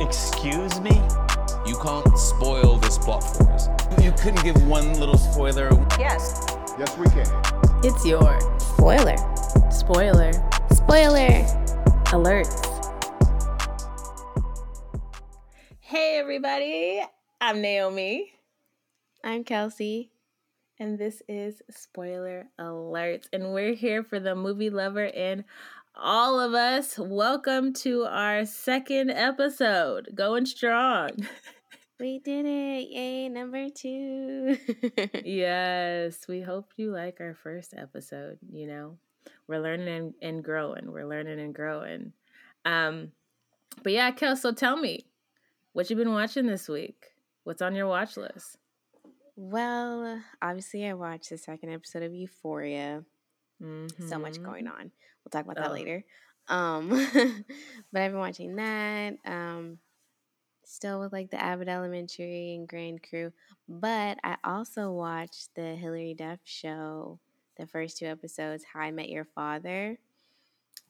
Excuse me? You can't spoil this plot for us. You couldn't give one little spoiler. Yes. Yes, we can. It's your Spoiler. spoiler Spoiler. alert. Hey, everybody. I'm Naomi, I'm Kelcei. and this is Spoiler Alert. And we're here for the movie lover and all of us. Welcome to our second episode. Going strong. We did it. Yay, number two. yes, we hope you like our first episode. You know, we're learning and, and growing. We're learning and growing. Um, but yeah, Kel, so tell me what you've been watching this week. What's on your watch list? well, obviously, I watched the second episode of Euphoria. So much Mhm. going on. We'll talk about that Oh. later. Um, but I've been watching that. Um, still with like the Abbott Elementary and Grand Crew. But I also watched the Hilary Duff show, the first two episodes, How I Met Your Father.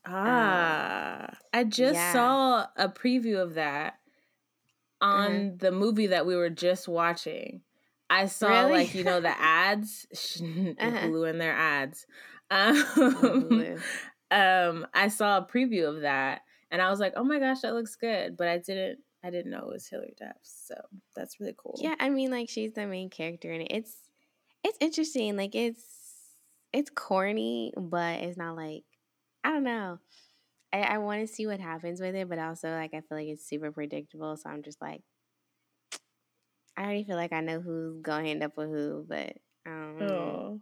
Ah, I just yeah. saw a preview of that on Mhm. the movie that we were just watching. I saw Really? like you know the ads, Uh-huh. Hulu and their ads. Um. Um, I saw a preview of that, and I was like, "Oh my gosh, that looks good!" But I didn't, I didn't know it was Hilary Duff, so that's really cool. Yeah, I mean, like she's the main character and it. It's it's interesting. Like it's it's corny, but it's not like I don't know. I, I want to see what happens with it, but also like I feel like it's super predictable. So I'm just like, I already feel like I know who's gonna end up with who, but um, Oh,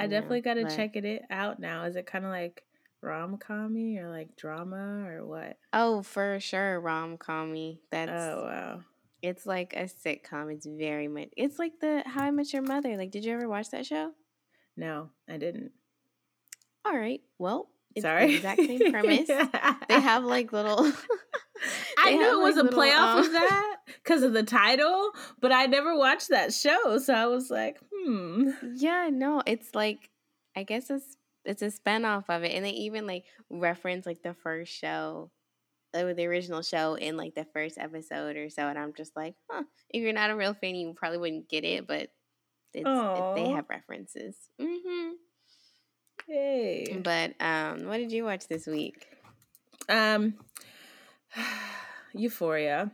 I Yeah, definitely got to but- check it out now. Is it kind of like rom commy or like drama or what? oh for sure rom commy. That's Oh wow. it's like a sitcom. It's very much. It's like the How I Met Your Mother. Like, did you ever watch that show? No, I didn't. All right, well, it's Sorry. the exact same premise. they have like little. I knew it was like, a little, playoff um, of that because of the title, but I never watched that show, so I was like, hmm. Yeah, no, it's like I guess it's it's a spinoff of it, and they even like reference like the first show, or the original show in like the first episode or so, and I'm just like, huh. If you're not a real fan, you probably wouldn't get it, but it's it, they have references. hmm Hey. But um, what did you watch this week? Um, Euphoria.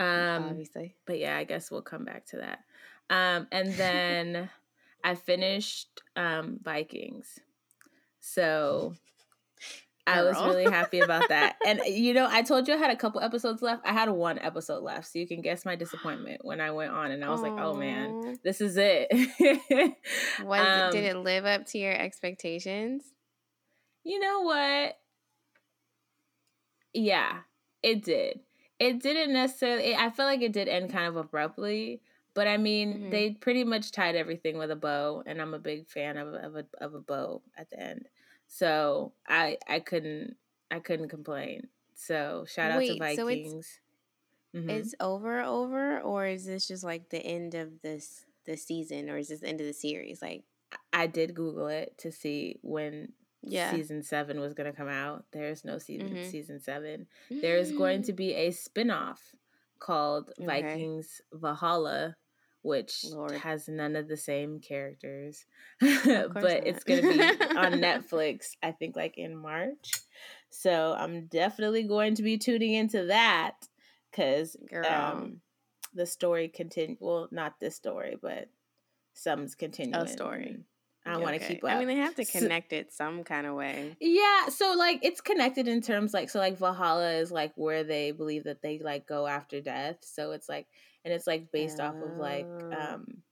Um, Obviously, but yeah, I guess we'll come back to that. Um, and then I finished um Vikings. So I was really happy about that. And you know, I told you I had a couple episodes left. I had one episode left, so you can guess my disappointment when I went on and I was like, "Oh man, this is it." was it, did Um, it live up to your expectations? You know what? Yeah, it did. It didn't necessarily. I feel like it did end kind of abruptly, but I mean, Mhm. they pretty much tied everything with a bow, and I'm a big fan of of a of a bow at the end. So I I couldn't I couldn't complain. So shout out to Wait, so it's- Vikings. Mhm. It's over, over, or is this just like the end of this the season, or is this the end of the series? Like, I did Google it to see when yeah, season seven was going to come out. There's no season Mhm. season seven. There's going to be a spin-off called Okay. Vikings Valhalla, which Lord. has none of the same characters. but it's going to be on Netflix, I think like in March. So I'm definitely going to be tuning into that cuz um the story continue well, not this story, but some's continuing. A story. I want to keep up. I mean, they have to So- connect it some kind of way. yeah, so like it's connected in terms like so like Valhalla is like where they believe that they like go after death. So it's like and it's like based off of like Oh. um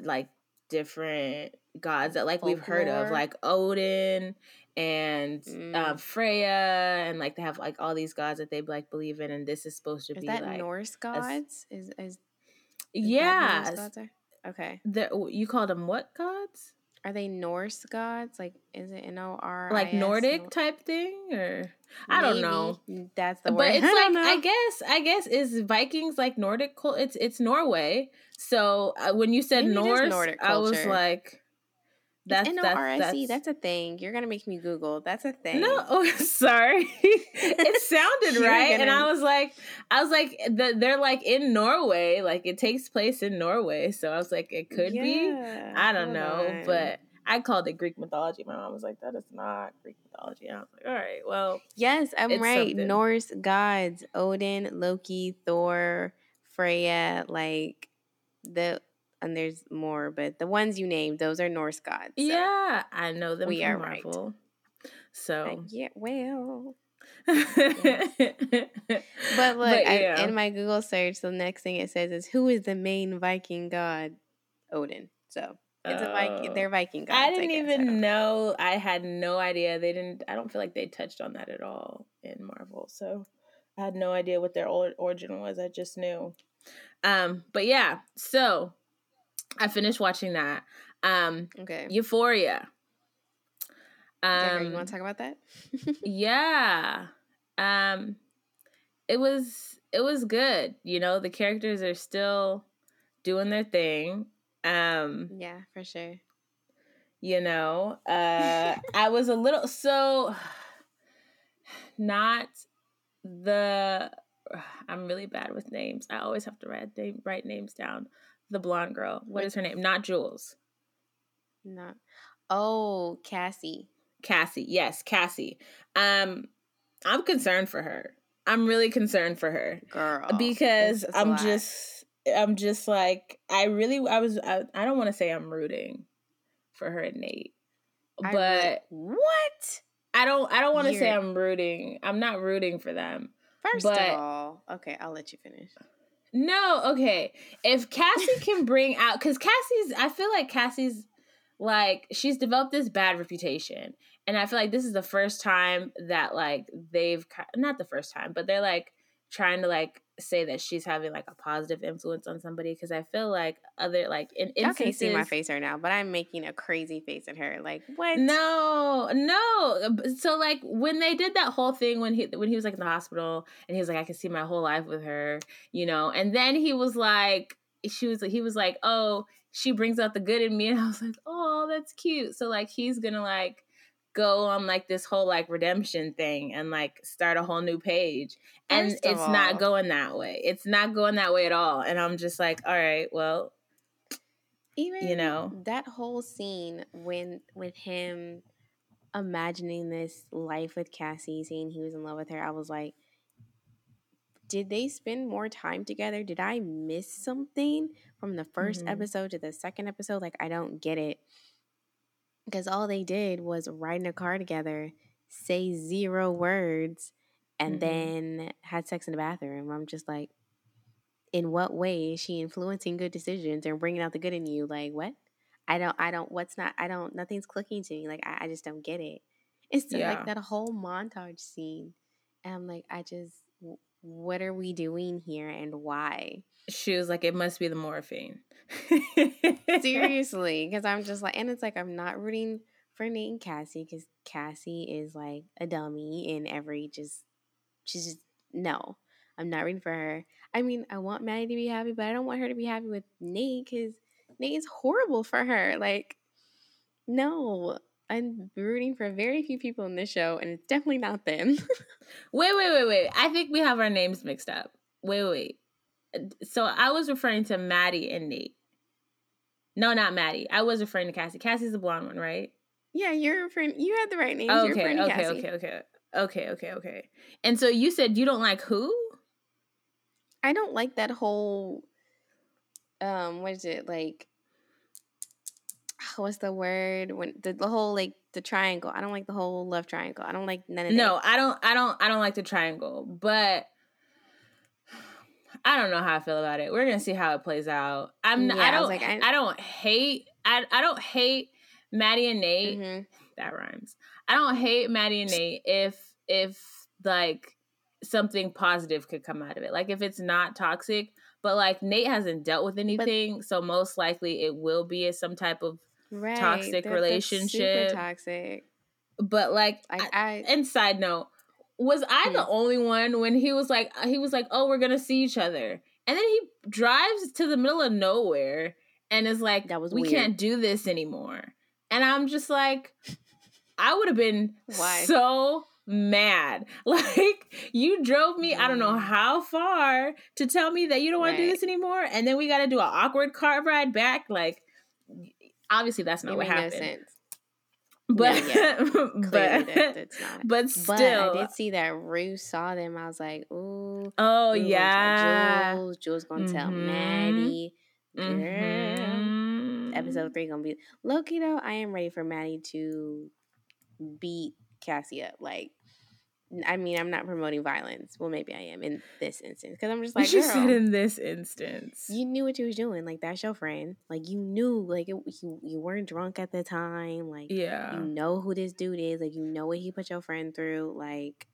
like different gods that like we've heard of like Odin and uh, Mm. Freya and like they have like all these gods that they like believe in and this is supposed to Is be that like Norse gods? Is is, is Norse yeah? Okay. you called them what gods Are they Norse gods? Like, is it N O R? like Nordic type thing or I don't know That's the word. but it's I like. I guess I guess is Vikings like Nordic It's it's Norway. So uh, when you said Maybe Norse, Nordic I was like, That's N O R S E. that's a thing. You're gonna make me Google. That's a thing. no. Oh, sorry. it sounded right, and gonna- I was like, I was like, the, they're like in Norway. Like it takes place in Norway, so I was like, it could be. I don't know, on. but I called it Greek mythology. My mom was like, that is not Greek mythology. And I was like, all right, well, yes, I'm right. something. Norse gods: Odin, Loki, Thor, Freya. Like the and there's more, but the ones you named, those are Norse gods. so- yeah, I know them we are right. Marvel. Uh, So, yeah, well. but But look, I, yeah. in my Google search, the next thing it says is who is the main Viking god? Odin. So it's a Viking. Oh. They're Viking gods. I didn't guess. even don't know. I had no idea. They didn't. I don't feel like they touched on that at all in Marvel. So I had no idea what their or- origin was. I just knew. Um, but yeah. So I finished watching that. Um, Okay. Euphoria. Deborah, Um, you want to talk about that? yeah. Um, it was it was good. You know, the characters are still doing their thing. Um, yeah, for sure. you know uh i was a little so not the i'm really bad with names i always have to write name, write names down the blonde girl what is her name not jules Not. Oh, Cassie. cassie yes cassie um i'm concerned for her i'm really concerned for her Girl. because it's- it's a i'm lot. just i'm just like i really i was i, I don't want to say i'm rooting for her and nate I but what? I don't I don't want to say I'm rooting. I'm not rooting for them. First But- of all, okay, I'll let you finish. No, okay. If Cassie can bring out cuz Cassie's I feel like Cassie's like she's developed this bad reputation. And I feel like this is the first time that like they've not the first time, but they're like trying to like say that she's having like a positive influence on somebody because I feel like other like in Y'all can't see my face right now, but I'm making a crazy face at her. Like what? No, no. Uh, so like when they did that whole thing when he when he was like in the hospital and he was like I can see my whole life with her, you know. And then he was like she was he was like, "Oh, she brings out the good in me." And I was like, "Oh, that's cute." So like he's to like go on like this whole like redemption thing and like start a whole new page. And it's all- not going that way. It's not going that way at all. And I'm just like, "All right, well, Even you know. that whole scene when with him imagining this life with Cassie, saying he was in love with her, I was like, did they spend more time together? Did I miss something from the 1st Mhm. episode to the second episode? Like, I don't get it. Because all they did was ride in a car together, say zero words, and Mhm. then had sex in the bathroom. I'm just like, in what way is she influencing good decisions and bringing out the good in you? Like, what? I don't, I don't, what's not, I don't, nothing's clicking to me. Like, I, I just don't get it. It's Yeah. like that whole montage scene. And I'm like, I just, what are we doing here and why? She was like it must be the morphine." Seriously. Because I'm just like, and it's like, I'm not rooting for Nate and Cassie because Cassie is like a dummy in every just, she's just, no. I'm not rooting for her. I mean, I want Maddie to be happy, but I don't want her to be happy with Nate because Nate is horrible for her. Like, no, I'm rooting for very few people in this show, and it's definitely not them. Wait, wait, wait, wait. I think we have our names mixed up. Wait, wait. So I was referring to Maddie and Nate. No, not Maddie. I was referring to Cassie. Cassie's the blonde one, right? yeah, you're referring. You had the right you're Okay, to okay, Cassie. okay, okay. Okay, okay, okay. And so you said you don't like who? I don't like that whole. Um, what is it like? What's the word when the, the whole like the triangle? I don't like the whole love triangle. I don't like none of No, that. I don't I don't I don't like the triangle, but I don't know how I feel about it. We're gonna see how it plays out. I'm Yeah, I I don't was like, I- I, don't hate I I don't hate Maddie and Nate. Mhm. that rhymes. I don't hate Maddie and Nate if if like something positive could come out of it. Like if it's not toxic, but like Nate hasn't dealt with anything, so most likely it will be some type of Right, Toxic that- relationship. toxic. but like Like I- I, and side note, was I the only one when he was like he was like, "Oh, we're going to see each other." And then he drives to the middle of nowhere and is like, That was "We weird. can't do this anymore." And I'm just like, I would have been Why? so mad. Like you drove me, I don't know Mm. how far to tell me that you don't want to do this anymore, and then we got to do an awkward car ride back. Like, obviously that's not it what no happened. sense. But yeah. Clearly, but that, but still, But I did see that Ruth saw them. I was like, ooh. oh yeah, Jules. Jules gonna tell Mhm. Maddie. Girl. Mhm. Episode three gonna be Loki though. I am ready for Maddie to beat Cassie up. Like, I mean, I'm not promoting violence. Well, maybe I am in this instance because I'm just like, she girl, said in this instance. you knew what you was doing. Like that's your friend. Like you knew. Like it, you you weren't drunk at the time. Like yeah. you know who this dude is. Like you know what he put your friend through. Like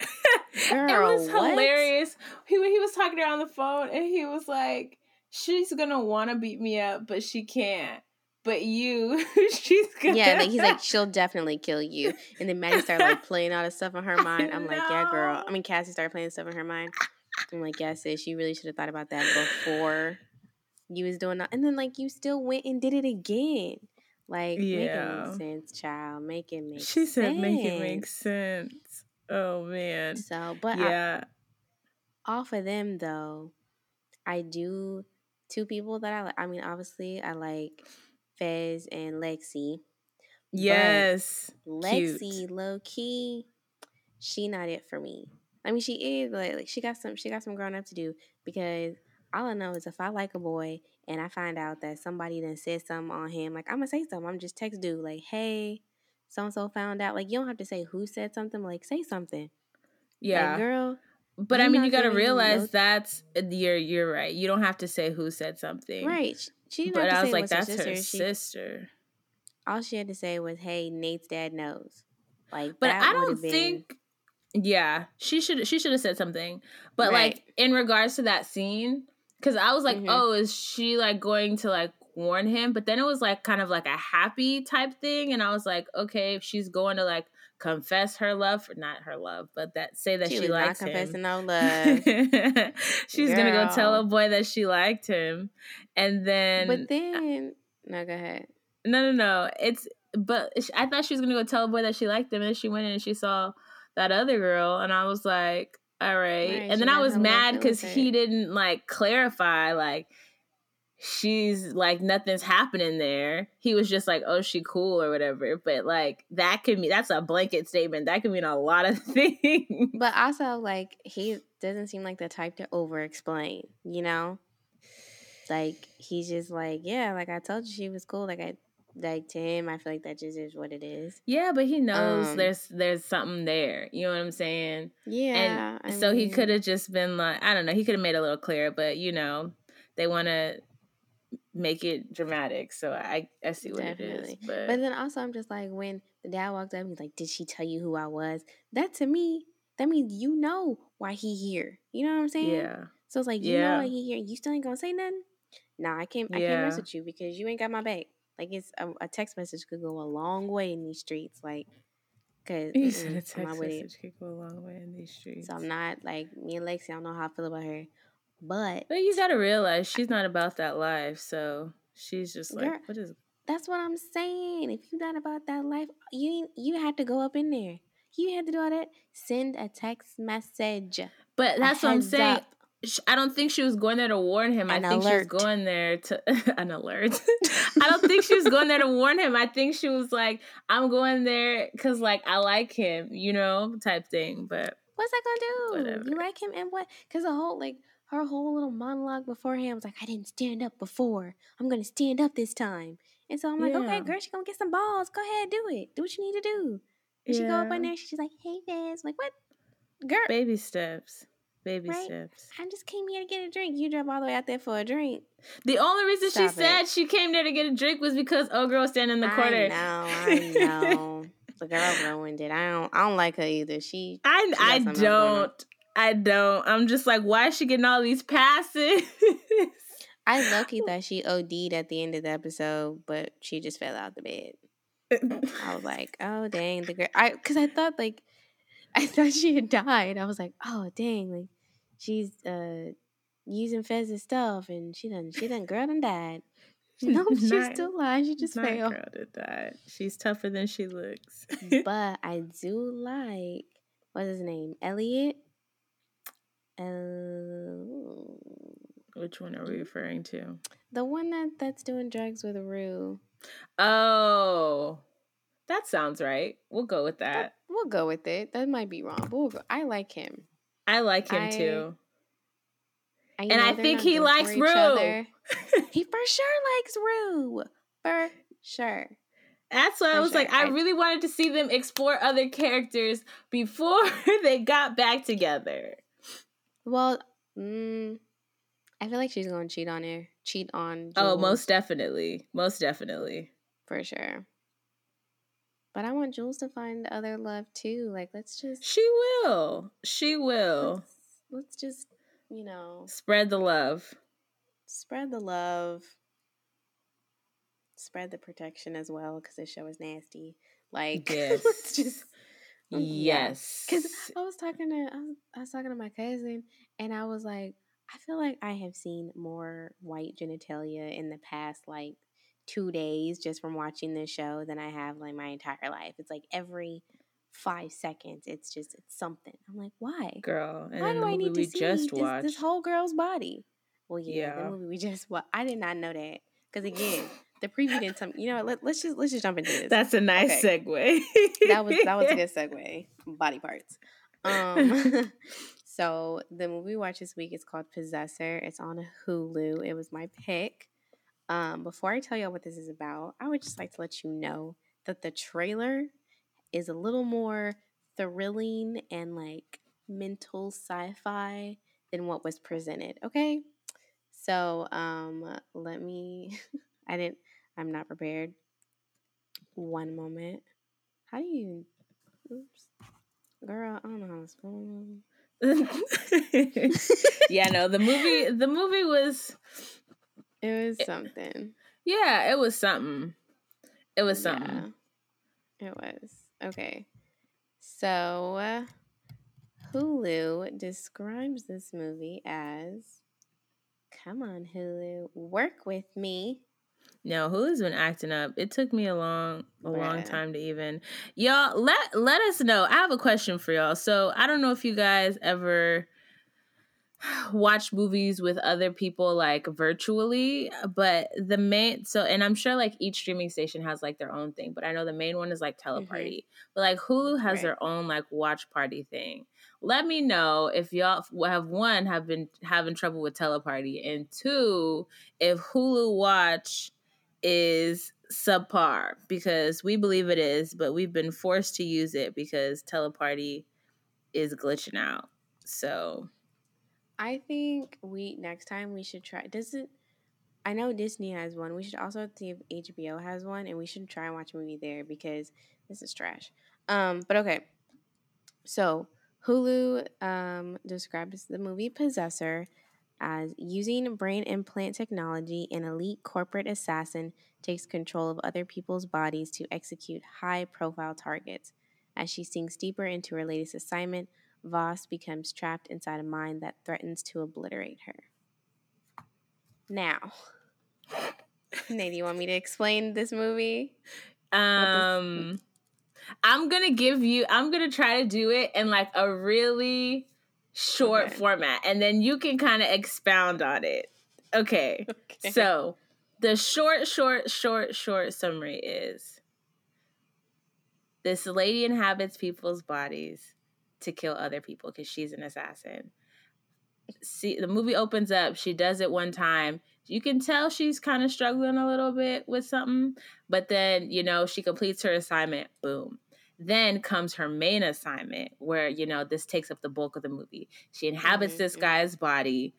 it was what? hilarious. He he was talking to her on the phone, and he was like, "She's gonna want to beat me up, but she can't. But you, she's gonna." Yeah, like, he's like, she'll definitely kill you. And then Maddie started like playing all this stuff in her mind. I'm like, yeah, girl. I mean, Cassie started playing stuff in her mind. I'm like, yeah, sis, you really should have thought about that before you was doing that. And then like you still went and did it again. Like, make it Yeah. make sense, child. Make it make She sense. said, "Make it make sense." Oh man. So, but I- Yeah. off of them though, I do two people that I like. I mean, obviously, I like Fez and Lexi. Yes. Lexi, Cute. low key, she not it for me. I mean, she is like, like she got some she got some growing up to do because all I know is if I like a boy and I find out that somebody done said something on him, like I'm gonna say something. I'm just text dude like, hey, so and so found out. Like you don't have to say who said something. Like say something. Yeah. Like, girl. but I mean, you got to realize that's uh, you're you're right. You don't have to say who said something. Right. She- didn't But have to I was say like, was her that's sister. her She- sister. all she had to say was, "Hey, Nate's dad knows." Like, But I don't been- think. Yeah, she should she should have said something. But Right. like in regards to that scene, because I was like, Mhm. oh, is she like going to like warn him? But then it was like kind of like a happy type thing, and I was like, okay, if she's going to like confess her love for not her love, but that say that she, she, was not confessing him. no love. she's gonna go tell a boy that she liked him, and then but then, no, go ahead. no, no, no. It's but I thought she was gonna go tell a boy that she liked him, and she went in and she saw that other girl, and I was like, all right. Right, and then I was mad because he didn't like clarify like she's like nothing's happening there. He was just like, oh, she cool or whatever. But like that could mean that's a blanket statement. That could mean a lot of things. But also, like, he doesn't seem like the type to over explain, you know? Like, he's just like, yeah, like I told you she was cool. Like, I, like, to him, I feel like that just is what it is. yeah, but he knows Um, there's there's something there. You know what I'm saying? Yeah. and I so he could have just been like i don't know he could have made it a little clearer but you know they want to make it dramatic so i i see what it Definitely. is but, But then also, I'm just like, when the dad walked up, he's like, did she tell you who I was? That to me, that means you know why he here. You know what I'm saying? yeah So it's like, you Yeah. know why he here. You still ain't gonna say nothing? Nah, I can't, I can't mess Yeah. with you because you ain't got my back. Like, it's a, a text message could go a long way in these streets. Like, cause said a text it. message could go a long way in these streets So I'm not like me and Lexi. I don't know how I feel about her, but but you gotta realize she's not about that life so she's just like Girl, what is that's what I'm saying. If you're not about that life, you you have to go up in there. You had to do all that. Send a text message. but that's what i'm saying up. I don't think she was going there to warn him. An I think alert. she was going there to an alert. I don't think she was going there to warn him. I think she was like, I'm going there because like I like him, you know, type thing. But What's that gonna do? Whatever. You like him and what? Because the whole like her whole little monologue beforehand was like, I didn't stand up before. I'm gonna stand up this time. And so I'm like, okay, Yeah. girl, she gonna get some balls. Go ahead, do it. Do what you need to do. And she go up Yeah. in there. She's like, hey, Fez. Like what? Girl, baby steps, baby Right? steps. I just came here to get a drink. You drove all the way out there for a drink. The only reason Stop she it. said she came there to get a drink was because old girl standing in the corner. I know, I know. the girl ruined it. I don't. I don't like her either. She. I got I something else going on. don't. I don't. I'm just like, why is she getting all these passes? I lucky thought she OD'd at the end of the episode, but she just fell out the bed. I was like, oh dang, the girl. I because I thought like, I thought she had died. I was like, oh dang, like she's uh using Fez's stuff, and she done she done girl done died. No, she's Not- still alive. She just failed. girl did that. She's tougher than she looks. but I do like what's his name? Elliot. Uh, Which one are we referring to? the one that that's doing drugs with Rue. Oh, that sounds right. We'll go with that. That- we'll go with it. That might be wrong, but we'll go. I like him. I like him I- too. I And I think he likes Rue. he for sure likes Rue. For sure. That's why I was like. I I- really wanted to see them explore other characters before they got back together. Well, mm, I feel like she's going to cheat on her. Cheat on. Oh, most definitely. Most definitely. for sure. But I want Jules to find other love too. Like, let's just She will. She will. let's, let's just you know Spread the love. spread the love, spread the protection as well because this show is nasty. Like, Yes. let's just. Yes. Because I was talking to I was, I was talking to my cousin, and I was like, I feel like I have seen more white genitalia in the past like two days just from watching this show than I have like my entire life. It's like every five seconds, it's just it's something. I'm like, why? Girl. And why do I need to see this, this whole girl's body? Well, yeah, Yeah. the movie we just what I did not know that because again, the preview didn't tell me. You know, what, let, let's just let's just jump into this That's a nice Okay. segue. that was that was a good segue. Body parts. Um, so the movie we watched this week is called Possessor. It's on Hulu. It was my pick. Um, before I tell y'all what this is about, I would just like to let you know that the trailer is a little more thrilling and like mental sci-fi than what was presented. Okay, so um, let me. I didn't. I'm not prepared. One moment. How do you? Oops. Girl, I don't know how to spell. yeah, no, the movie the movie was It was something. yeah, it was something. It was something. Yeah, it was. Okay. So, Hulu describes this movie as Come on, Hulu, work with me. No, Hulu's been acting up. It took me a long, a long time to even. Y'all, let let us know. I have a question for y'all. So I don't know if you guys ever watch movies with other people like virtually, but the main so and I'm sure like each streaming station has like their own thing, but I know the main one is like mm-hmm. Teleparty. But like Hulu has Right. their own like watch party thing. Let me know if y'all have one have been having trouble with Teleparty and two if Hulu Watch is subpar because we believe it is, but we've been forced to use it because Teleparty is glitching out. So I think we next time we should try. Does it? I know Disney has one. We should also see if HBO has one, and we should try and watch a movie there because this is trash. Um, but okay. So Hulu um, describes the movie Possessor as using brain implant technology, an elite corporate assassin takes control of other people's bodies to execute high profile targets. As she sinks deeper into her latest assignment, Vos becomes trapped inside a mind that threatens to obliterate her. Now, Nate, do you want me to explain this movie? um I'm gonna give you I'm gonna try to do it in like a really short Okay. format and then you can kind of expound on it. Okay. Okay. So the short, short, short, short summary is this lady inhabits people's bodies to kill other people because she's an assassin. See, the movie opens up. She does it one time. You can tell she's kind of struggling a little bit with something, but then, you know, she completes her assignment. Boom. Then comes her main assignment, where, you know, this takes up the bulk of the movie. She inhabits Mhm, this mhm. guy's body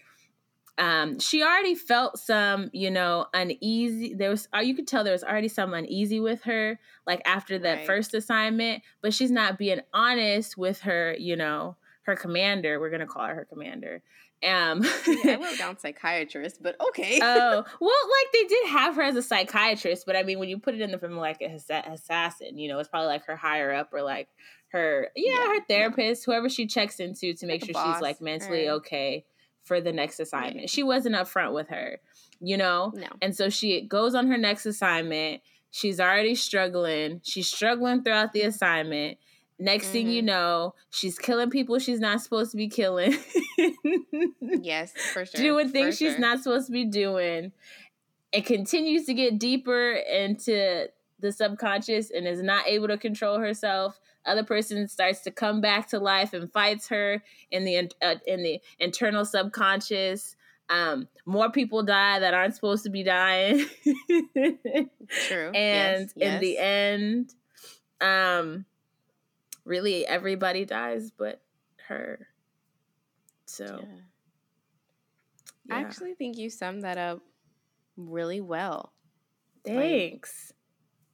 um she already felt some you know uneasy there was uh, you could tell there was already some uneasy with her like after that Right. first assignment but she's not being honest with her you know her commander we're gonna call her her commander um I wrote down psychiatrist, but okay. oh well like they did have her as a psychiatrist but i mean when you put it in the film like a assa- assassin you know it's probably like her higher up or like her yeah, Yeah, her yeah. therapist whoever she checks into to make Like sure she's like mentally right. okay for the next assignment. She wasn't upfront with her, you know? No. And so she goes on her next assignment. She's already struggling. She's struggling throughout the assignment. Next thing you Mhm. know, she's killing people she's not supposed to be killing. Yes, for sure. doing for things she's sure. not supposed to be doing. It continues to get deeper into the subconscious and is not able to control herself. Other person starts to come back to life and fights her in the uh, in the internal subconscious. Um, more people die that aren't supposed to be dying. True. and yes, in the end, um, really everybody dies but her. So Yeah. I actually think you summed that up really well. thanks.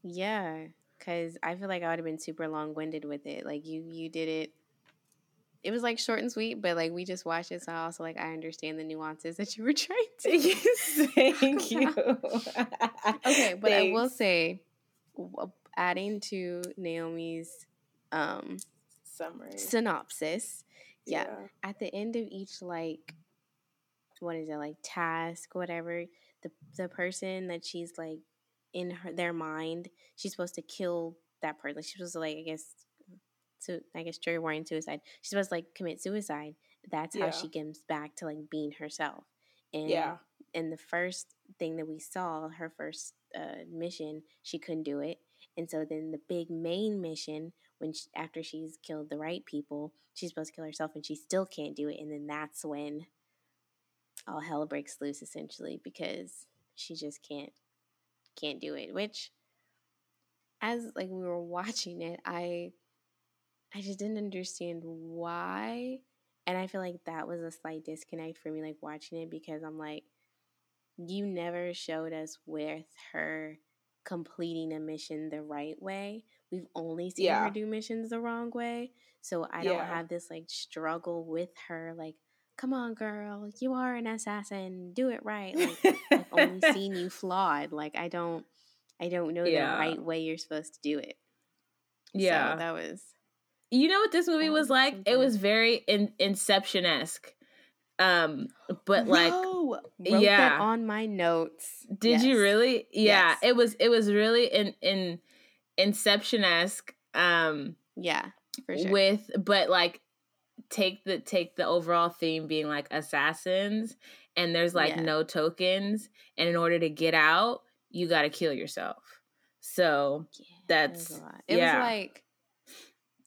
Yeah, because I feel like I would have been super long winded with it. Like you, you did it. It was like short and sweet, but like we just watched it, so I also like I understand the nuances that you were trying to. Thank you. okay, but I will say, adding to Naomi's um, summary. synopsis, yeah, at the end of each like what is it like task whatever the the person that she's like in her their mind she's supposed to kill that person like, she's supposed to like i guess so i guess trigger warning suicide. She's supposed to like commit suicide. That's how Yeah. she gets back to like being herself. And Yeah. and the first thing that we saw her first uh, mission she couldn't do it. And so then the big main mission when she, after she's killed the right people she's supposed to kill herself and she still can't do it and then that's when all hell breaks loose essentially because she just can't can't do it which as like we were watching it i i just didn't understand why and i feel like that was a slight disconnect for me like watching it because i'm like you never showed us with her completing a mission the right way we've only seen Yeah. her do missions the wrong way so i don't Yeah. have this like struggle with her like come on girl you are an assassin do it right like I've only seen you flawed. Like I don't I don't know Yeah. the right way you're supposed to do it. Yeah. So that was you know what this movie was was like? It was very in- Inception esque. Um, but like, wrote yeah. that on my notes. did you really? Yeah, Yes. it was. It was really in in Inception esque. Um, Yeah, for sure. with but like take the take the overall theme being like assassins and there's like Yeah. no tokens and in order to get out you got to kill yourself so Yeah, it was that's- a lot. It yeah. was like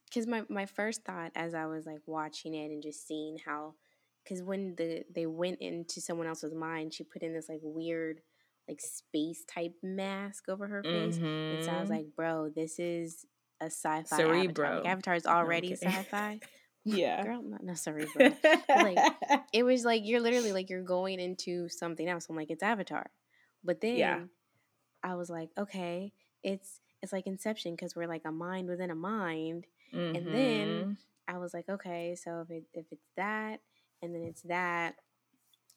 because my my first thought as I was like watching it and just seeing how because when the they went into someone else's mind, she put in this like weird like space type mask over her face. And so I was Mhm. like, bro, this is a sci-fi Avatar. Cerebro. Like Avatar is already kidding. sci-fi. yeah Girl, not no cerebro. like, it was like you're literally like you're going into something else. I'm like, it's Avatar. But then Yeah. I was like, okay, it's it's like Inception because we're like a mind within a mind. And then Mhm. I was like, okay, so if it if it's that, and then it's that,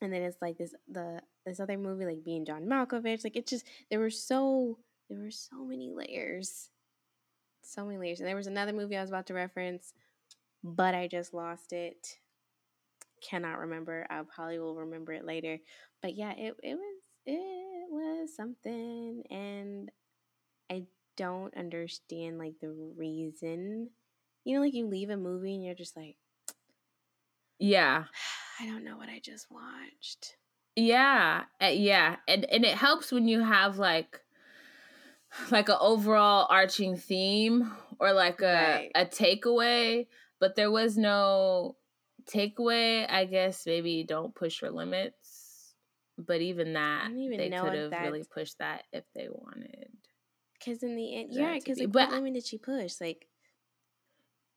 and then it's like this the this other movie like being John Malkovich, like it just there were so there were so many layers, so many layers, and there was another movie I was about to reference, but I just lost it. Cannot remember. I probably will remember it later. But yeah, it it was it was something, and I don't understand like the reason. You know, like you leave a movie and you're just like, yeah I don't know what I just watched. Yeah, uh, yeah, and and it helps when you have like like an overall arching theme or like a Right. a takeaway, but there was no takeaway. I guess maybe don't push your limits, but even that even they could have really pushed that if they wanted. Because in the end, yeah, because be- like, but what limit did she push? Like,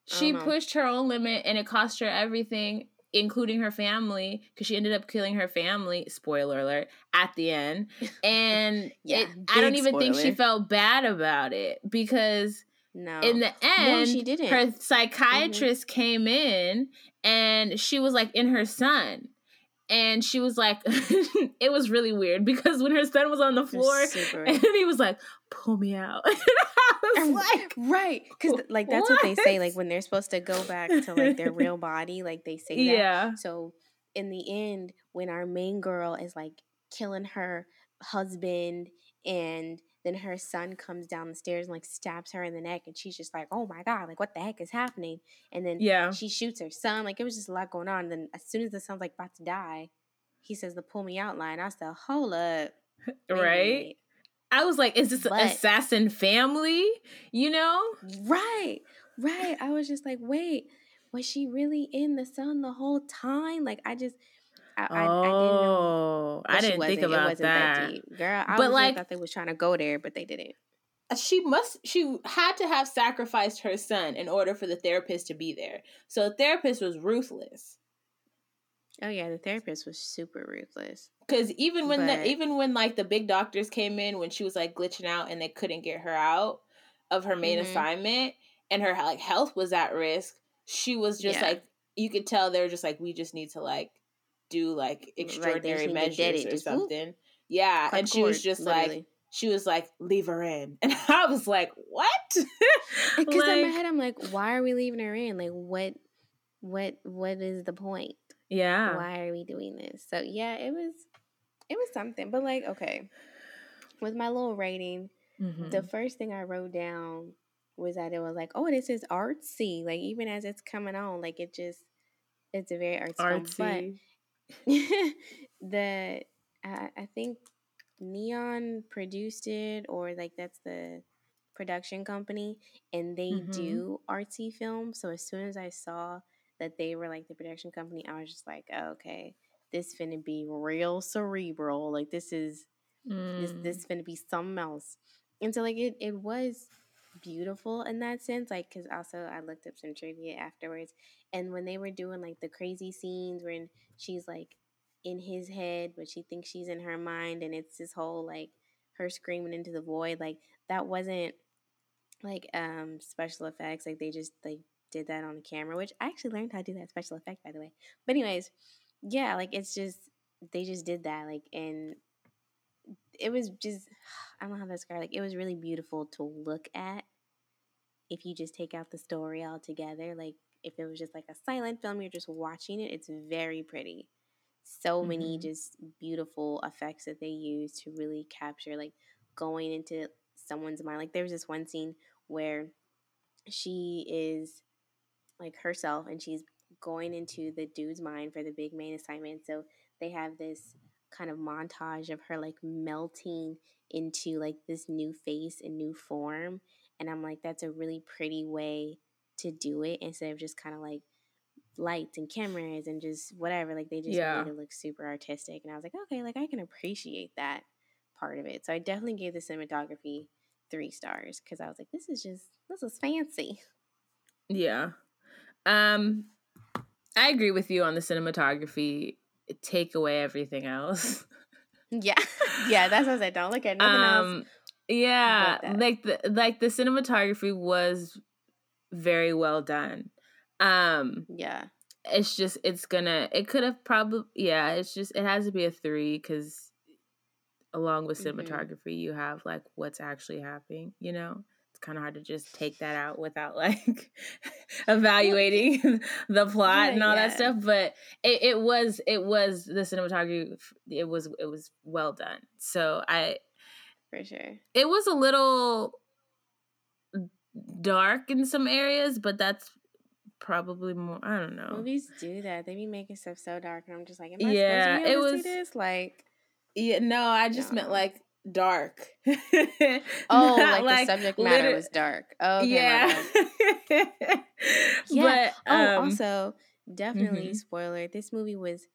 She pushed her own limit, and it cost her everything, including her family, because she ended up killing her family. Spoiler alert! At the end, and Yeah, it, I don't even think she felt bad about it because no. in the end, she didn't. her psychiatrist came in and she was like in her son. And she was like, it was really weird because when her son was on the floor, and he was like, "Pull me out," and I was like, right, because like that's what they say. Like when they're supposed to go back to like their real body, like they say that. "Yeah, So in the end, when our main girl is like killing her husband and then her son comes down the stairs and like stabs her in the neck and she's just like oh my god like what the heck is happening and then Yeah. she shoots her son like it was just a lot going on and then as soon as the son's like about to die he says the pull me out line i said hold up right? minute." I was like, is this an But- assassin family? You know? right right i was just like wait was she really in the son the whole time like i just i, I, I didn't know oh, I didn't think wasn't. It about wasn't that. deep. Girl, I But, like- thought they was trying to go there, but they didn't. she must she had to have sacrificed her son in order for the therapist to be there. So the therapist was ruthless. Oh yeah, the therapist was super ruthless. Cause even when But- the even when like the big doctors came in when she was like glitching out and they couldn't get her out of her main Mhm. assignment and her like health was at risk, she was just Yeah. like you could tell they were just like we just need to like do like extraordinary need measures it, or something. Yeah, Cut and she was just like she was like leave her in, and I was like what? Because in my head, I'm like, why are we leaving her in? Like, what, what, what is the point? yeah, Why are we doing this? So yeah, it was, it was something. But like, okay, with my little rating, Mhm. the first thing I wrote down was that it was like, oh, this is artsy. Like even as it's coming on, like it just, it's a very artsy. film. The I, I think Neon produced it, or like that's the production company, and they Mhm. do artsy films. So as soon as I saw that they were like the production company, I was just like, oh, okay, this finna be real cerebral. Like this is this Mm. this finna be something else. And so like it it was beautiful in that sense like because also i looked up some trivia afterwards and when they were doing like the crazy scenes when she's like in his head but she thinks she's in her mind and it's this whole like her screaming into the void like that wasn't like um special effects like they just like did that on the camera which i actually learned how to do that special effect by the way. But anyways yeah like it's just they just did that like and it was just I don't know how to describe. Like it was really beautiful to look at. If you just take out the story altogether, like if it was just like a silent film, you're just watching it. It's very pretty. So many Mhm. just beautiful effects that they use to really capture like going into someone's mind. Like there was this one scene where she is like herself and she's going into the dude's mind for the big main assignment. So they have this kind of montage of her like melting into like this new face and new form. And I'm like, that's a really pretty way to do it instead of just kind of like lights and cameras and just whatever. Like they just Yeah. made it look super artistic. And I was like, okay, like I can appreciate that part of it. So I definitely gave the cinematography three stars because I was like, this is just this is fancy. Yeah. Um I agree with you on the cinematography. Take away everything else. Yeah, yeah, that's what I said. Don't look at nothing else. um yeah, like the like the cinematography was very well done. Um Yeah, it's just it's gonna it could have probably yeah, it's just it has to be a 3 cuz along with Mhm. cinematography you have like what's actually happening, you know? It's kind of hard to just take that out without like evaluating the plot Yeah, and all that stuff, but it, it was it was the cinematography it was it was well done. So I for sure. it was a little dark in some areas, but that's probably more I don't know. Movies do that. They be making stuff so dark, and I'm just like, am I Yeah, supposed to be it was- see this? Like, Yeah, no, I just meant like dark. oh, Not like, the subject matter liter- was dark. Oh, okay, yeah. Yeah. But oh, um, also, definitely mhm. spoiler. This movie was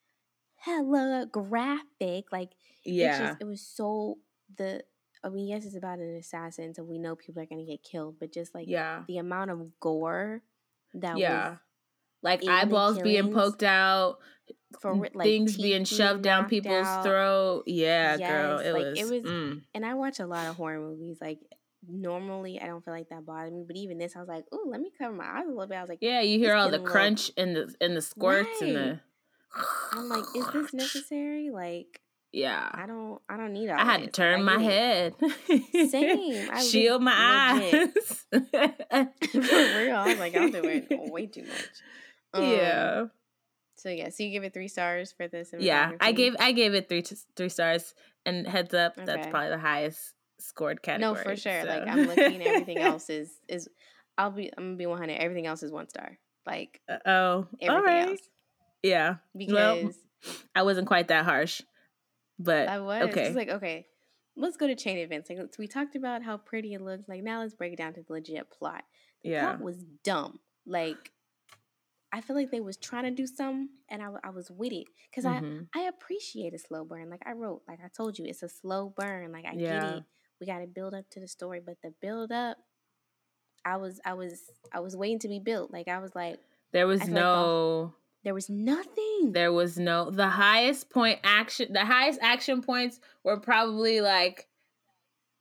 hella graphic. Like, yeah. just it was so the. I mean, yes, it's about an assassin, so we know people are gonna get killed, but just like yeah. the amount of gore that Yeah. was Like eyeballs being poked out, for like things being shoved down people's out. throat. Yeah, girl. It like, was. it was- mm. And I watch a lot of horror movies. Like normally, I don't feel like that bothered me, but even this, I was like, "Ooh, let me cover my eyes a little bit." I was like, Yeah, you hear all the crunch and the and the squirts and the. I'm like, "Is this necessary?" Like, Yeah. I don't, I don't need all. I had to turn I my head. Same. I Shield my legit. eyes. For real, I was like, "I'm doing way too much." Um, yeah. So yeah, so you give it three stars for this. Yeah, I gave I gave it three t- three stars. And heads up, that's probably the highest scored category. no for sure. Like. I'm looking, everything else is is. I'll be I'm gonna be 100. Everything else is one star. Like Uh, oh, all everything right. else Yeah, because Well, I wasn't quite that harsh, but I was okay. It's like okay. Let's go to chain events. Like we talked about how pretty it looks. Like now let's break it down to the legit plot. The yeah, plot was dumb. Like I feel like they was trying to do something, and I, I was with it because Mhm. I I appreciate a slow burn. Like I wrote, like I told you, it's a slow burn. Like I get it. We got to build up to the story, but the build up, I was I was I was waiting to be built. Like I was like, there was feel like the- no. there was nothing. There was no the highest point action the highest action points were probably like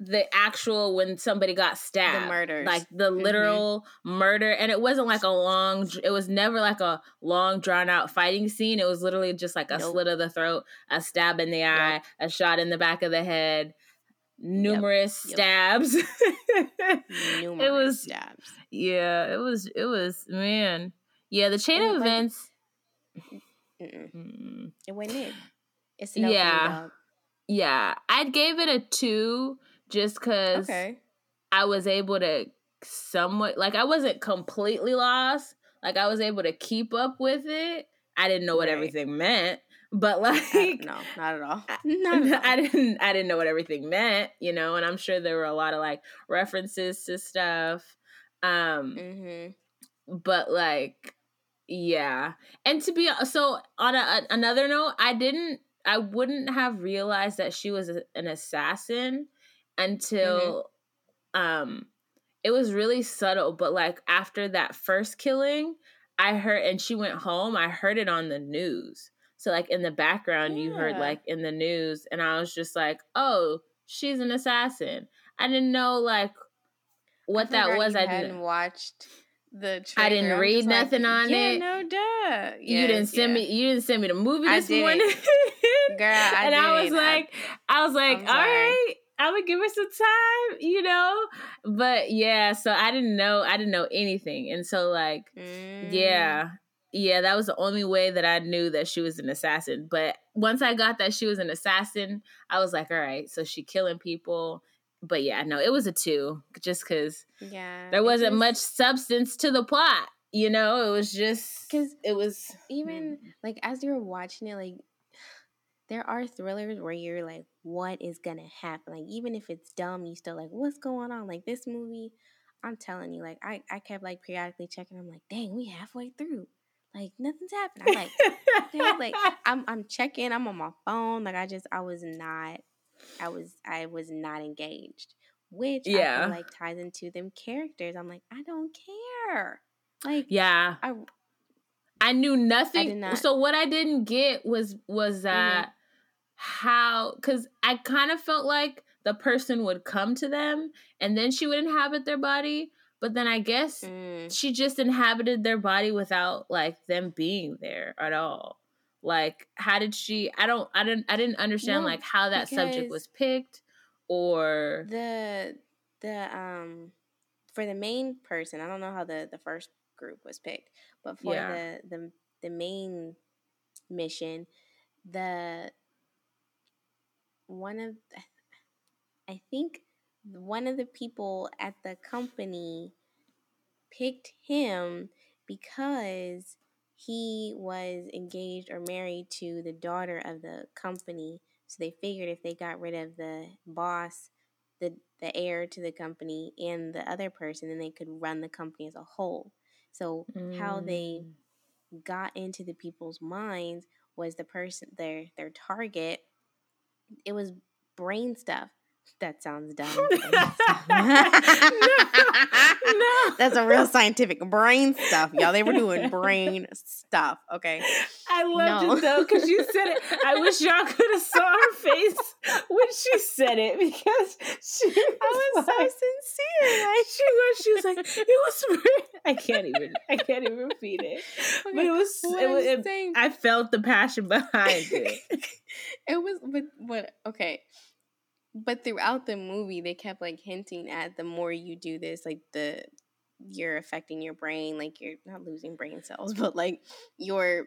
the actual when somebody got stabbed. murders. Like the Mhm. literal murder. And it wasn't like a long it was never like a long drawn out fighting scene. It was literally just like a Nope. slit of the throat, a stab in the eye, a shot in the back of the head, numerous Yep. stabs. Numerous it was stabs. yeah, it was it was man. Yeah, the chain of events mm, It wasn't it. It's a no for me, Yeah. dog. Yeah, I gave it a two just because Okay. I was able to somewhat, like, I wasn't completely lost. Like, I was able to keep up with it. I didn't know what Right. everything meant, but like, no, not at all. I- Not at all. I didn't, I didn't know what everything meant, you know. And I'm sure there were a lot of like references to stuff. Um, Mm-hmm. but like yeah and to be so on a, a- another note i didn't i wouldn't have realized that she was a, an assassin until um it was really subtle but like after that first killing i heard and she went home i heard it on the news so like in the background you heard like in the news and i was just like oh she's an assassin i didn't know like what that was i didn't watched the. I didn't read just like, nothing on yeah, it. No, duh. you didn't send yeah. me you didn't send me the movie this morning Girl, I and i was didn't. I- like I, was like I'm all sorry. right i'm gonna give her some time you know? But yeah so i didn't know i didn't know anything. And so like Mm. yeah. Yeah that was the only way that i knew that she was an assassin. But once i got that she was an assassin i was like all right so she killing people. But yeah no it was a two just because Yeah. there wasn't much substance to the plot you know? It was just cuz it was even like as you're watching it, like there are thrillers where you're like, what is gonna happen? Like even if it's dumb, you still like, what's going on? Like this movie, I'm telling you, like I, I kept like periodically checking. I'm like, dang, we halfway through. Like nothing's happened. I'm like, like I'm I'm checking, I'm on my phone. Like I just I was not I was I was not engaged. Which I Yeah. feel like ties into them characters. I'm like, I don't care. Like yeah I I knew nothing. not- So what I didn't get was was Mm-hmm. How because I kind of felt like the person would come to them and then she would inhabit their body, but then I guess mm, she just inhabited their body without like them being there at all. Like how did she? I don't. I didn't. I didn't understand like how that subject was picked or the the um for the main person i don't know how the the first group was picked but for Yeah. the the the main mission the one of i think one of the people at the company picked him because he was engaged or married to the daughter of the company so they figured if they got rid of the boss, the the heir to the company, and the other person, then they could run the company as a whole. So how they Mm. got into the people's minds was the person their their target. It was brain stuff. That sounds dumb. no. That's a real scientific brain stuff, y'all. They were doing brain stuff. Okay. I loved No. it though because you said it. I wish y'all could have saw her face when she said it because she I was so sincere. Like, she was she was like it was. I can't even I can't even repeat it. But it was what it, was it, saying- I felt the passion behind it. it was but but okay but throughout the movie they kept like hinting at the more you do this like the you're affecting your brain like you're not losing brain cells but like you're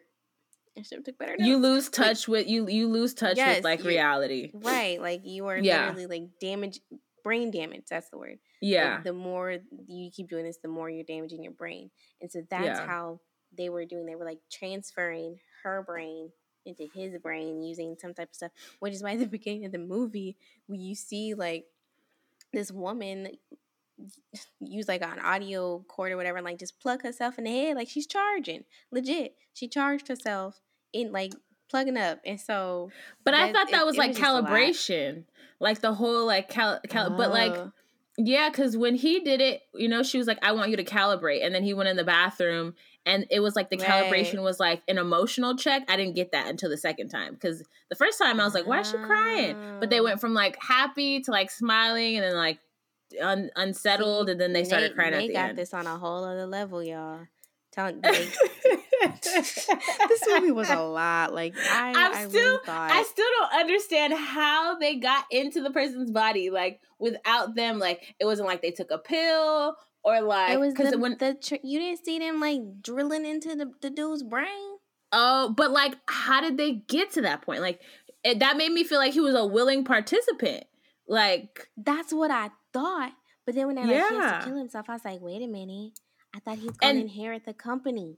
I should have took better notes. You lose touch with you. You lose touch Yes, with like you- reality. right, like you are Yeah. literally like damage, brain damage. That's the word. Like, Yeah. the more you keep doing this, the more you're damaging your brain, and so that's Yeah. how they were doing. They were like transferring her brain into his brain using some type of stuff, which is why at the beginning of the movie, when you see like this woman use like an audio cord or whatever and like just plug herself in the head like she's charging legit she charged herself in like plugging up and so But I thought that it- was it like was just a lot. calibration, like the whole like cal. cal- But like Oh. yeah, because when he did it, you know, she was like, "I want you to calibrate," and then he went in the bathroom, and it was like the calibration was like an emotional check. I didn't get that until the second time because the first time I was like, "Why is she crying?" But they Oh. went from like happy to like smiling, and then like un- unsettled, and then they started crying they at the got end. this on a whole other level y'all telling like, this movie was a lot like i I'm I still- really thought I still don't understand how they got into the person's body, like without them. Like it wasn't like they took a pill or like it was because the, when the tr- you didn't see them like drilling into the, the dude's brain oh, but like how did they get to that point? Like it, that made me feel like he was a willing participant. Like That's what I thought. But then when they're like, he has Yeah. to kill himself, I was like, wait a minute. I thought he's going to And- inherit the company.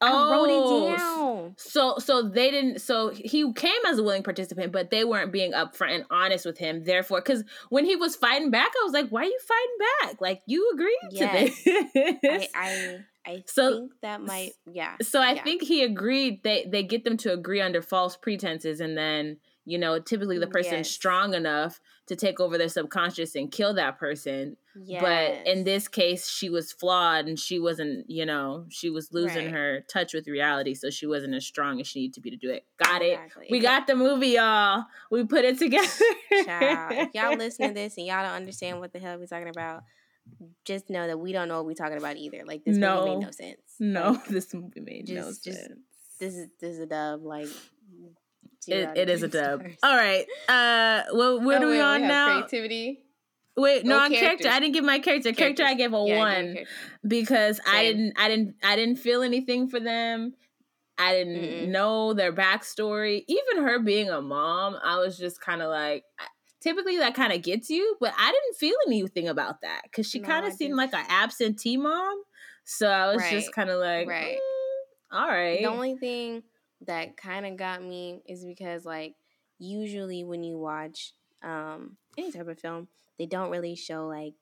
oh, I wrote it oh, down. So so they didn't so he came as a willing participant, but they weren't being upfront and honest with him. Therefore, because when he was fighting back, I was like, "Why are you fighting back? Like you agreed Yes. to this." I, I, I So- think that might, yeah. So I Yeah. think he agreed. They they get them to agree under false pretenses, and then you know typically the mm, person's Yes. strong enough to take over their subconscious and kill that person. Yes. But in this case, she was flawed, and she wasn't. You know, she was losing Right. her touch with reality, so she wasn't as strong as she needed to be to do it. Got it. We got the movie, y'all. We put it together. Child, if y'all listen to this and y'all don't understand what the hell we're talking about, just know that we don't know what we're talking about either. Like this movie made no sense. No, Like, this movie made no just- just- sense. this is this is a dub. Like It, it is a dub. stars. All right. Uh, well, where Oh, are we wait, on have now? Creativity. Wait, no, Oh, on character. I didn't give my character. Character, I gave a Yeah, one character. because I didn't, I didn't, I didn't feel anything for them. I didn't Mm-mm. know their backstory. Even her being a mom, I was just kind of like. Typically, that kind of gets you, but I didn't feel anything about that because she No, kind of seemed like an absentee mom. So I was just kind of like, right. "Mm, all right. The only thing that kind of got me is because like usually when you watch um any type of film, they don't really show like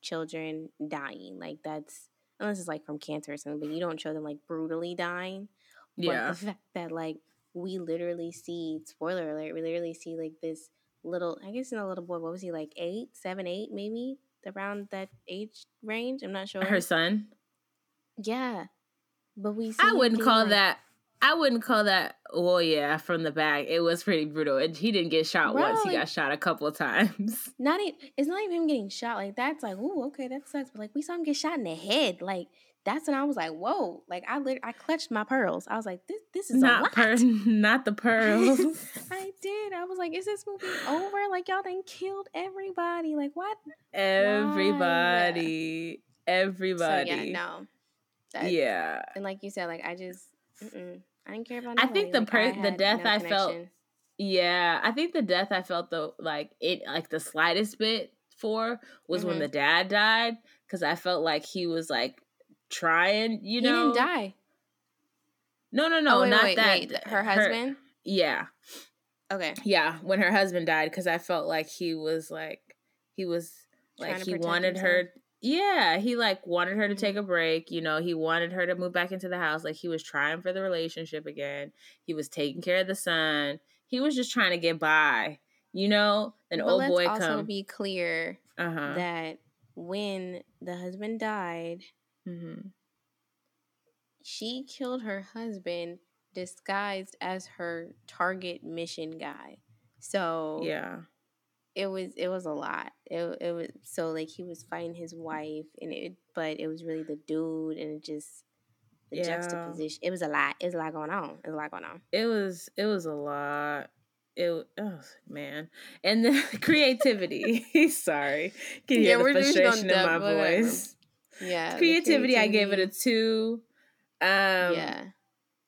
children dying. Like that's unless it's like from cancer or something, but you don't show them like brutally dying. yeah, But the fact that like we literally see spoiler alert, we literally see like this little I guess in a little boy, what was he like eight, seven, eight, maybe? Around that age range. I'm not sure. her son. Yeah. But we see I wouldn't call like- that. I wouldn't call that. Oh yeah, from the back, it was pretty brutal. And he didn't get shot Bro, once; he got shot a couple of times. Not even it's not even him getting shot. Like that's like, ooh, okay, that sucks. But like we saw him get shot in the head. Like that's when I was like, whoa. Like I lit- I clutched my pearls. I was like, this this is Not per, not the pearls. I did. I was like, is this movie over? Like y'all done killed everybody. Like what? everybody, everybody. So yeah, no. Yeah. And like you said, like I just mm-mm, I didn't care about. I think the Like, per- the death no I felt- Yeah, I think the death I felt though, like it, like the slightest bit for was when Mhm. the dad died, because I felt like he was like trying, you he know. didn't die. No, no, no, oh, wait, not wait, that. wait, Her husband. yeah, okay. yeah, when her husband died, because I felt like he was like he was like he wanted himself. her. Yeah, he like wanted her to take Mhm. a break. You know, he wanted her to move back into the house. Like he was trying for the relationship again. He was taking care of the son. He was just trying to get by. You know, an But old let's boy also come. be clear uh huh. that when the husband died, mm-hmm. she killed her husband disguised as her target mission guy. So Yeah. It was it was a lot. It it was so like he was fighting his wife and it but it was really the dude and it just the Yeah. juxtaposition. It was a lot. It was a lot going on. It was a lot going on. It was. It was a lot. It. Oh man, and the creativity. Sorry, can you Yeah, hear the we're just gonna frustration in my whatever. voice? Yeah. the creativity, I gave it a two. Um, Yeah.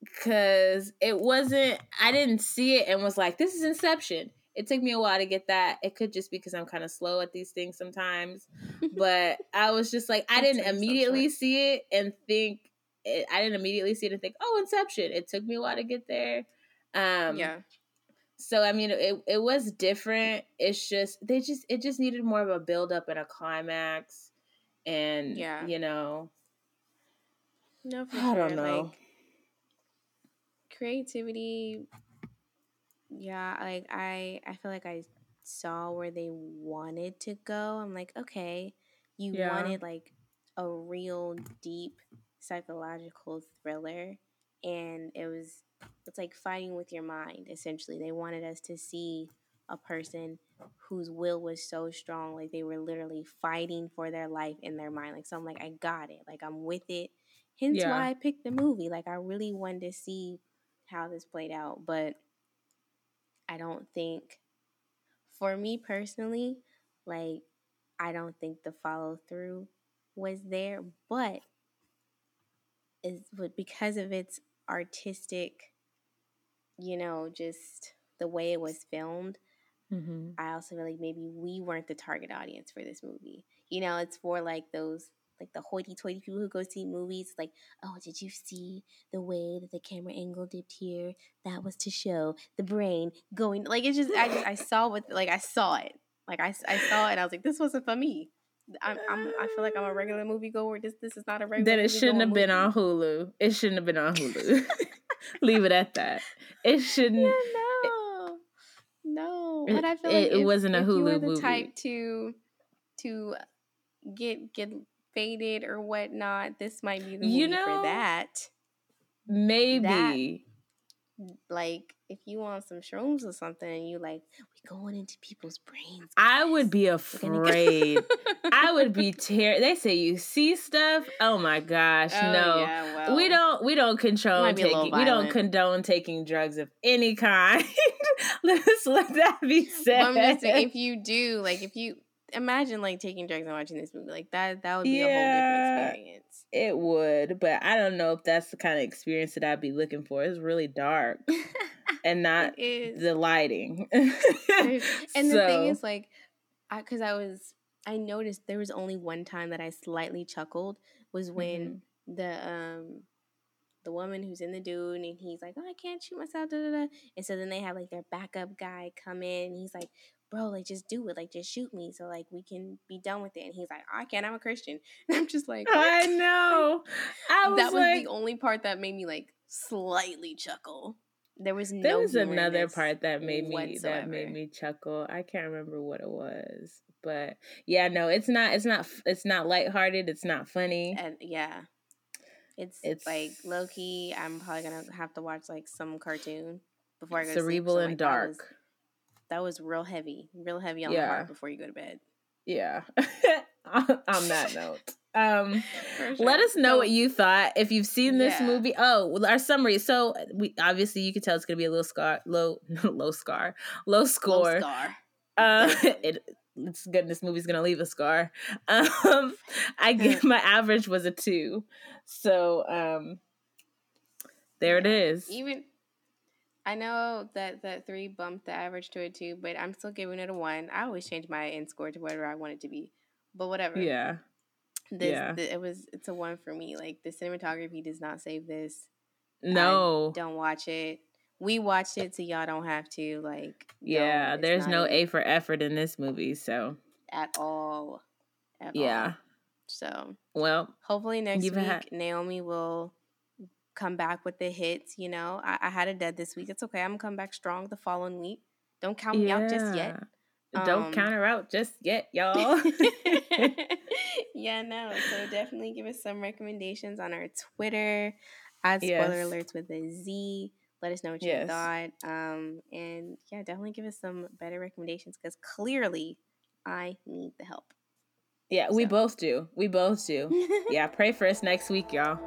because it wasn't. I didn't see it and was like, "This is Inception." It took me a while to get that. It could just be because I'm kind of slow at these things sometimes, but I was just like, I didn't sounds so immediately see it and think. It, I didn't immediately see it and think, "Oh, Inception." It took me a while to get there. Um, yeah. so I mean, it it was different. It's just they just it just needed more of a build up and a climax, and Yeah. you know, No, I don't sure, know. Like, creativity. Yeah, like I, I feel like I saw where they wanted to go. I'm like, okay, you Yeah. wanted like a real deep psychological thriller, and it was, it's like fighting with your mind. Essentially, they wanted us to see a person whose will was so strong, like they were literally fighting for their life in their mind. Like, so I'm like, I got it. Like, I'm with it. Hence Yeah. why I picked the movie. Like, I really wanted to see how this played out, but I don't think, for me personally, like, I don't think the follow through was there, but is because of its artistic, you know, just the way it was filmed, Mm-hmm. I also feel like maybe we weren't the target audience for this movie. You know, it's for like those like the hoity-toity people who go see movies. Like, oh, did you see the way that the camera angle dipped here? That was to show the brain going. Like, it's just I just I saw what like I saw it. Like I, I saw it. and I was like, this wasn't for me. I'm, I'm I feel like I'm a regular moviegoer. This this is not a regular. Then it shouldn't have been movie. on Hulu. It shouldn't have been on Hulu. Leave it at that. It shouldn't. Yeah, no, no. But I feel it- like it if, wasn't a if you were Hulu the movie. type to to get get faded or whatnot, this might be the movie You know, for that. Maybe. Like if you want some shrooms or something, and you like we going into people's brains. I would be We're gonna go- afraid. I would be terrified. They say you see stuff. Oh my gosh, Oh, no. yeah, well, we don't we don't control Might be a little taking we don't condone taking drugs of any kind. Let's let that be said. But I'm just saying, if you do, like, if you imagine like taking drugs and watching this movie, like that, that would be a whole different experience. it would, but I don't know if that's the kind of experience that I'd be looking for. It's really dark and not the lighting. and the thing is, like, I because I was, I noticed there was only one time that I slightly chuckled was when Mm-hmm. the um the woman who's in the dude and he's like, oh, I can't shoot myself, da da da. And so then they have like their backup guy come in and he's like, bro, like just do it, like just shoot me so like we can be done with it. And he's like, I can't, I'm a Christian. And I'm just like, I know. I was that was like, the only part that made me like slightly chuckle. There was no. there was another part that made me that made me chuckle. I can't remember what it was, but yeah, no, it's not. It's not. It's not lighthearted. It's not funny. and yeah, it's It's- like low key. I'm probably gonna have to watch like some cartoon before I go to sleep. Cerebral so, and like, dark. That was, real heavy, real heavy on the heart before you go to bed. Yeah. On that note, um, For let us know So- what you thought if you've seen this Yeah. movie. Oh, our summary. So we obviously you could tell it's gonna be a little scar, low, low scar, low Low score. scar. Uh, it, it's good. This movie's gonna leave a scar. Um, I give my average was a two, so um, there it Yeah. is. Even I know that that three bumped the average to a two, but I'm still giving it a one. I always change my end score to whatever I want it to be, but whatever. Yeah, This, yeah. it was. It's a one for me. Like the cinematography does not save this. no, Don't watch it. We watched it, so y'all don't have to. Like, yeah. There's no A for effort in this movie, so at all. At yeah. all. So Well, hopefully next week had- Naomi will come back with the hits. You know, I, I had a dead this week. It's okay. I'm gonna come back strong the following week. Don't count me out just yet. Don't Um, count her out just yet, y'all. yeah, no. So definitely give us some recommendations on our Twitter at spoiler Yes. alerts with a Z. Let us know what Yes. you thought. Um, and yeah, definitely give us some better recommendations because clearly I need the help. yeah, we both do. We both do. yeah, pray for us next week, y'all.